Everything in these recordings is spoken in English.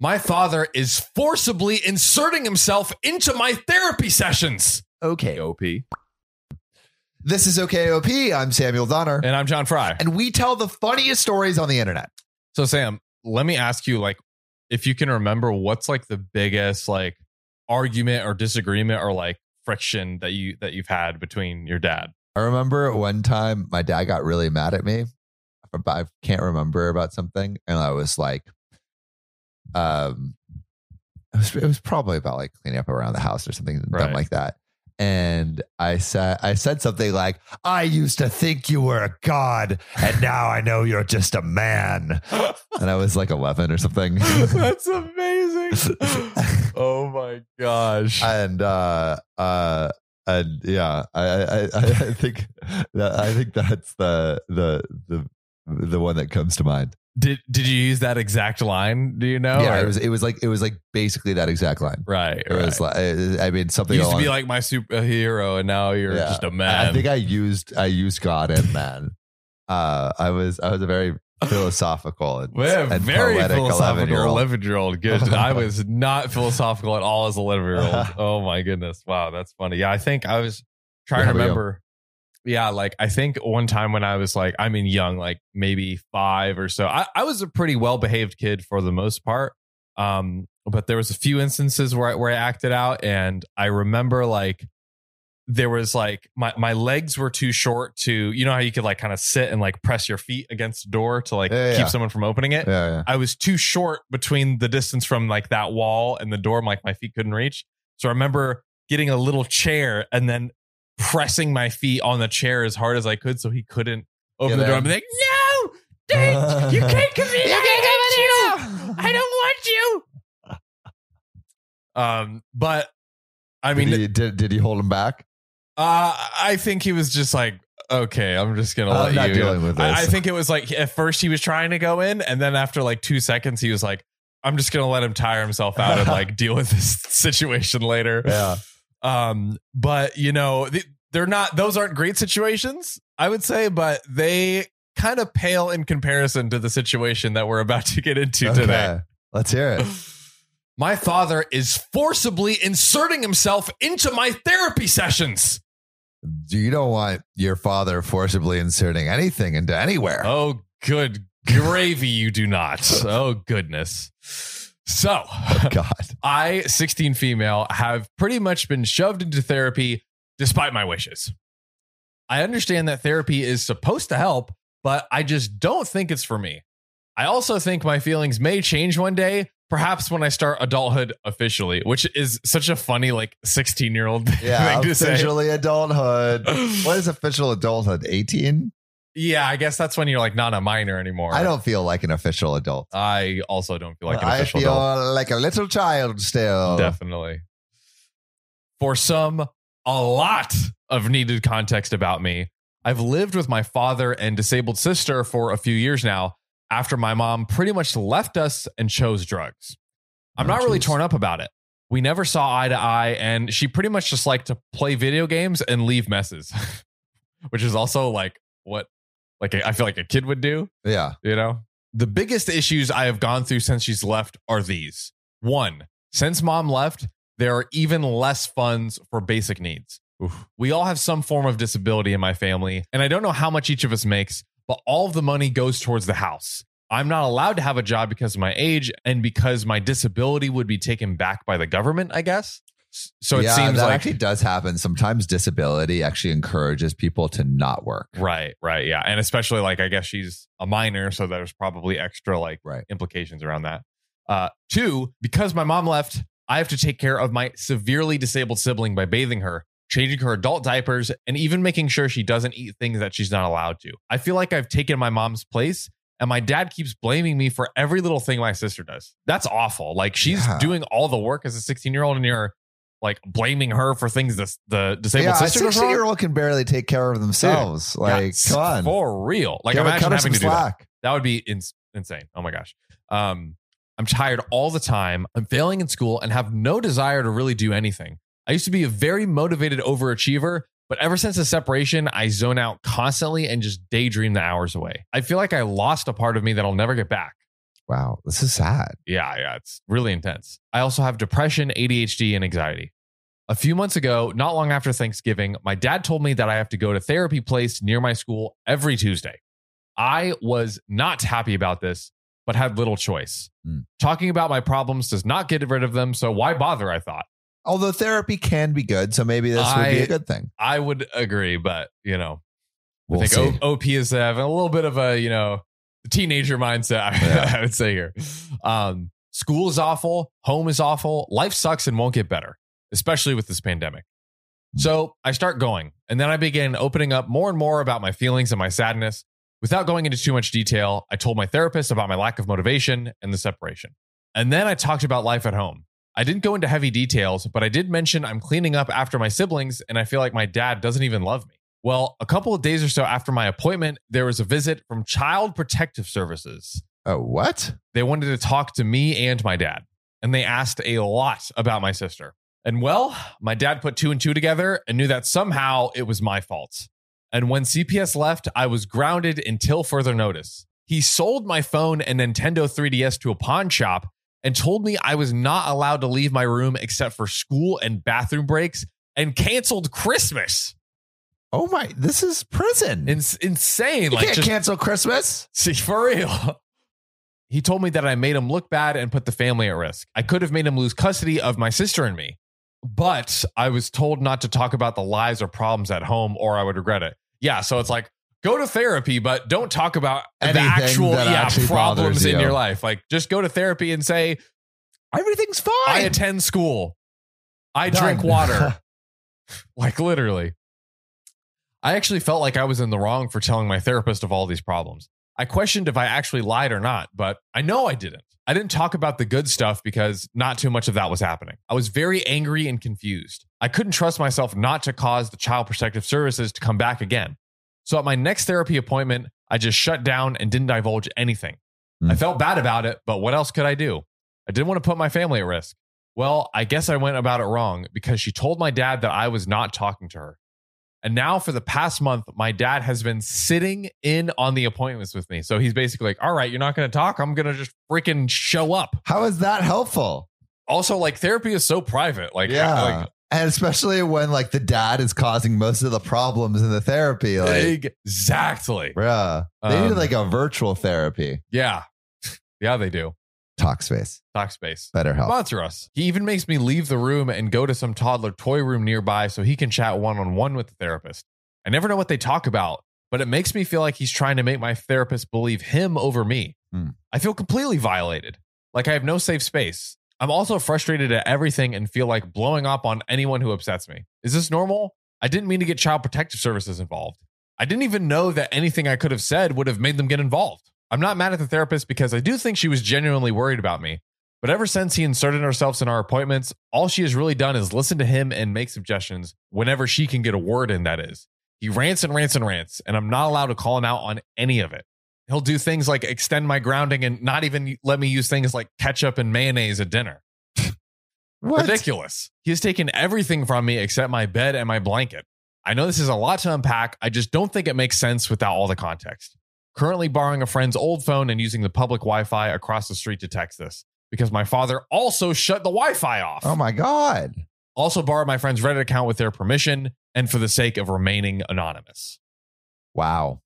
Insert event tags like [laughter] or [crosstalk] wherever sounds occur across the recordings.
My father is forcibly inserting himself into my therapy sessions. Okay. OP. This is OKOP. I'm Samuel Donner. And I'm John Fry. And we tell the funniest stories on the internet. So Sam, let me ask you like if you can remember what's like the biggest like argument or disagreement or like friction that you that you've had between your dad. I remember one time my dad got really mad at me. I can't remember about something. And I was like, um, it was, it was probably about like cleaning up around the house or something Right. dumb like that. And I said, I said something like, I used to think you were a god and now I know you're just a man. [laughs] And I was like 11 or something. [laughs] That's amazing. [laughs] oh my gosh. and uh uh and yeah I, I i I think that i think that's the the the the one that comes to mind Did did you use that exact line? Do you know? yeah Or- it was it was like it was like basically that exact line right. it right. was like i mean something you used to be like my superhero, and now you're Yeah. just a man. i think i used i used god and man uh i was i was a very [laughs] philosophical and, Well, and very philosophical 11-year-old. 11 year old. Good. I was [laughs] not philosophical at all as a 11 year old. [laughs] Oh my goodness. Wow. That's funny. Yeah. I think I was trying How to remember. Yeah. Like I think one time when I was like, I mean, young, like maybe five or so, I, I was a pretty well behaved kid for the most part. Um, but there was a few instances where I, where I acted out and I remember like, there was like my, my legs were too short to you know how you could like kind of sit and like press your feet against the door to like Yeah, keep yeah. someone from opening it yeah yeah I was too short between the distance from like that wall and the door. Like my feet couldn't reach. So I remember getting a little chair and then pressing my feet on the chair as hard as I could so he couldn't open Get the door. in. I'm like, no, Dave, you [laughs] can't come in. I hate you. I don't want you. [laughs] Um, but I mean, did, he, did, did he hold him back uh, I think he was just like, okay, I'm just gonna I'm let not you. dealing with I, this. I think it was like at first he was trying to go in, and then after like two seconds, he was like, I'm just gonna let him tire himself out and [laughs] like deal with this situation later. yeah Um, but you know, they're not; those aren't great situations, I would say, but they kind of pale in comparison to the situation that we're about to get into today. Let's hear it [sighs] My father is forcibly inserting himself into my therapy sessions. you don't want your father forcibly inserting anything into anywhere. Oh, good gravy, you do not. [laughs] Oh, goodness. So, oh, [laughs] God. I, 16 female, have pretty much been shoved into therapy despite my wishes. I understand that therapy is supposed to help, but I just don't think it's for me. I also think my feelings may change one day, perhaps when I start adulthood officially, which is such a funny, like 16 year old [laughs] Yeah, thing to say. officially adulthood. [laughs] What is official adulthood? 18? Yeah, I guess that's when you're like not a minor anymore. I don't feel like an official adult. I also don't feel like an official adult. I official feel adult. like a little child still. Definitely. For some, a lot of needed context about me. I've lived with my father and disabled sister for a few years now after my mom pretty much left us and chose drugs. I'm Oh, not really geez. torn up about it. We never saw eye to eye, and she pretty much just liked to play video games and leave messes, [laughs] which is also like what like I feel like a kid would do Yeah. you know? The biggest issues i have gone through since she's left are these. One since mom left there are even less funds for basic needs. We all have some form of disability in my family and i don't know how much each of us makes but all of the money goes towards the house. I'm not allowed to have a job because of my age and because my disability would be taken back by the government i guess so it yeah, seems that like actually does happen. Sometimes disability actually encourages people to not work. Right, right, yeah, and especially like I guess she's a minor, so there's probably extra like Right. implications around that. Uh, two, because my mom left, I have to take care of my severely disabled sibling by bathing her, changing her adult diapers, and even making sure she doesn't eat things that she's not allowed to. I feel like I've taken my mom's place. And my dad keeps blaming me for every little thing my sister does. That's awful. Like she's Yeah. doing all the work as a 16 year old, and you're like blaming her for things this, the disabled yeah, sister does wrong. 16 year old can barely take care of themselves. like, come on. for real. Like her- imagine having to do that. slack. That would be ins- insane. Oh my gosh. Um, I'm tired all the time. I'm failing in school and have no desire to really do anything. I used to be a very motivated overachiever, but ever since the separation, I zone out constantly and just daydream the hours away. I feel like I lost a part of me that I'll never get back. Wow, this is sad. Yeah, yeah, it's really intense. I also have depression, ADHD, and anxiety. A few months ago, not long after Thanksgiving, my dad told me that I have to go to therapy place near my school every Tuesday. I was not happy about this, but had little choice. Hmm. Talking about my problems does not get rid of them, so why bother? I thought. Although therapy can be good, so maybe this would be a good thing. I would agree, but you know, We'll I see. think O- OP is having a little bit of a, you know, teenager mindset, Yeah. [laughs] I would say here. Um, school is awful, home is awful, life sucks and won't get better, especially with this pandemic. So I start going, and then I begin opening up more and more about my feelings and my sadness. Without going into too much detail, I told my therapist about my lack of motivation and the separation. And then I talked about life at home. I didn't go into heavy details, but I did mention I'm cleaning up after my siblings, and I feel like my dad doesn't even love me. Well, a couple of days or so after my appointment, there was a visit from Child Protective Services. Oh, what? They wanted to talk to me and my dad, and they asked a lot about my sister. And well, my dad put two and two together and knew that somehow it was my fault. And when CPS left, I was grounded until further notice. He sold my phone and Nintendo 3DS to a pawn shop and told me I was not allowed to leave my room except for school and bathroom breaks and canceled Christmas. Oh my! This is prison. It's insane. you like can't just cancel Christmas. See, for real. He told me that I made him look bad and put the family at risk. I could have made him lose custody of my sister and me, but I was told not to talk about the lies or problems at home or I would regret it. Yeah, so it's like go to therapy, but don't talk about the actual yeah, problems bothers in your life. Like just go to therapy and say, Everything's fine. I attend school. I Done. drink water. [laughs] like literally. I actually felt like I was in the wrong for telling my therapist of all these problems. I questioned if I actually lied or not, but I know I didn't. I didn't talk about the good stuff because not too much of that was happening. I was very angry and confused. I couldn't trust myself not to cause the Child Protective Services to come back again. So at my next therapy appointment, I just shut down and didn't divulge anything. Hmm. I felt bad about it, but what else could I do? I didn't want to put my family at risk. Well, I guess I went about it wrong because she told my dad that I was not talking to her. And now for the past month, my dad has been sitting in on the appointments with me. So he's basically like, all right, you're not going to talk. I'm going to just freaking show up. How is that helpful? Also, like therapy is so private. Like, Yeah. like and especially when like the dad is causing most of the problems in the therapy. Like, exactly. bruh, they need Um, like a virtual therapy. Yeah. [laughs] Yeah, they do. Talkspace. Talk space. BetterHelp. Sponsor us. He even makes me leave the room and go to some toddler toy room nearby so he can chat one on one with the therapist. I never know what they talk about, but it makes me feel like he's trying to make my therapist believe him over me. Hmm. I feel completely violated, like I have no safe space. I'm also frustrated at everything and feel like blowing up on anyone who upsets me. Is this normal? I didn't mean to get child protective services involved. I didn't even know that anything I could have said would have made them get involved. I'm not mad at the therapist because I do think she was genuinely worried about me. But ever since he inserted herself in our appointments, all she has really done is listen to him and make suggestions whenever she can get a word in, that is. He rants and rants and rants, and I'm not allowed to call him out on any of it. He'll do things like extend my grounding and not even let me use things like ketchup and mayonnaise at dinner. What? Ridiculous. He has taken everything from me except my bed and my blanket. I know this is a lot to unpack. I just don't think it makes sense without all the context. Currently borrowing a friend's old phone and using the public Wi Fi across the street to text this because my father also shut the Wi Fi off. Oh my god. Also borrowed my friend's Reddit account with their permission and for the sake of remaining anonymous. Wow.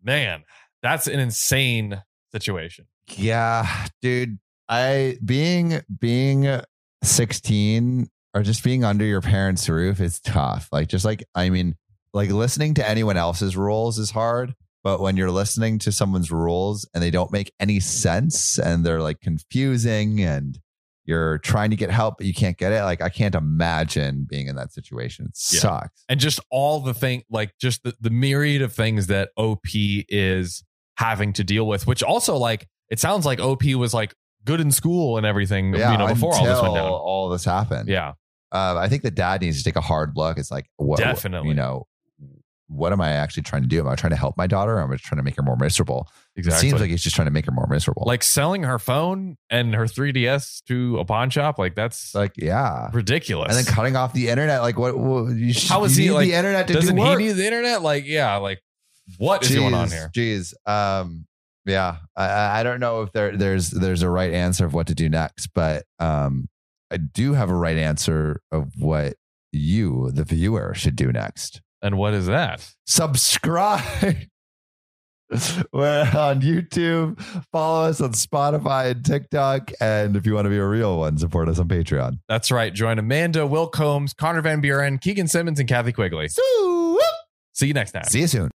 Man, that's an insane situation. Yeah, dude. I being being 16 or just being under your parents' roof is tough. Like just like I mean, like listening to anyone else's rules is hard, but when you're listening to someone's rules and they don't make any sense and they're like confusing and you're trying to get help but you can't get it, like I can't imagine being in that situation. It Yeah. sucks. and just all the thing like just the, the myriad of things that op is having to deal with which also like it sounds like op was like good in school and everything Yeah, you know before all this went down all this happened. yeah uh, I think the dad needs to take a hard look. It's like, what, Definitely. you know, what am I actually trying to do? Am I trying to help my daughter? Or am I trying to make her more miserable? exactly It seems like he's just trying to make her more miserable. like selling her phone and her 3ds to a pawn shop like that's like, yeah. ridiculous And then cutting off the internet. Like, what? what you How is you he, need like, the internet to doesn't do he need the internet like yeah like what is going on here Jeez. Um, Yeah, I- I, I don't know if there there's there's a right answer of what to do next, but um, I do have a right answer of what you, the viewer, should do next. And what is that? Subscribe. [laughs] We're on YouTube. Follow us on Spotify and TikTok. And if you want to be a real one, support us on Patreon. That's right. Join Amanda, Will Combs, Connor Van Buren, Keegan Simmons, and Kathy Quigley. See you next time. see you soon.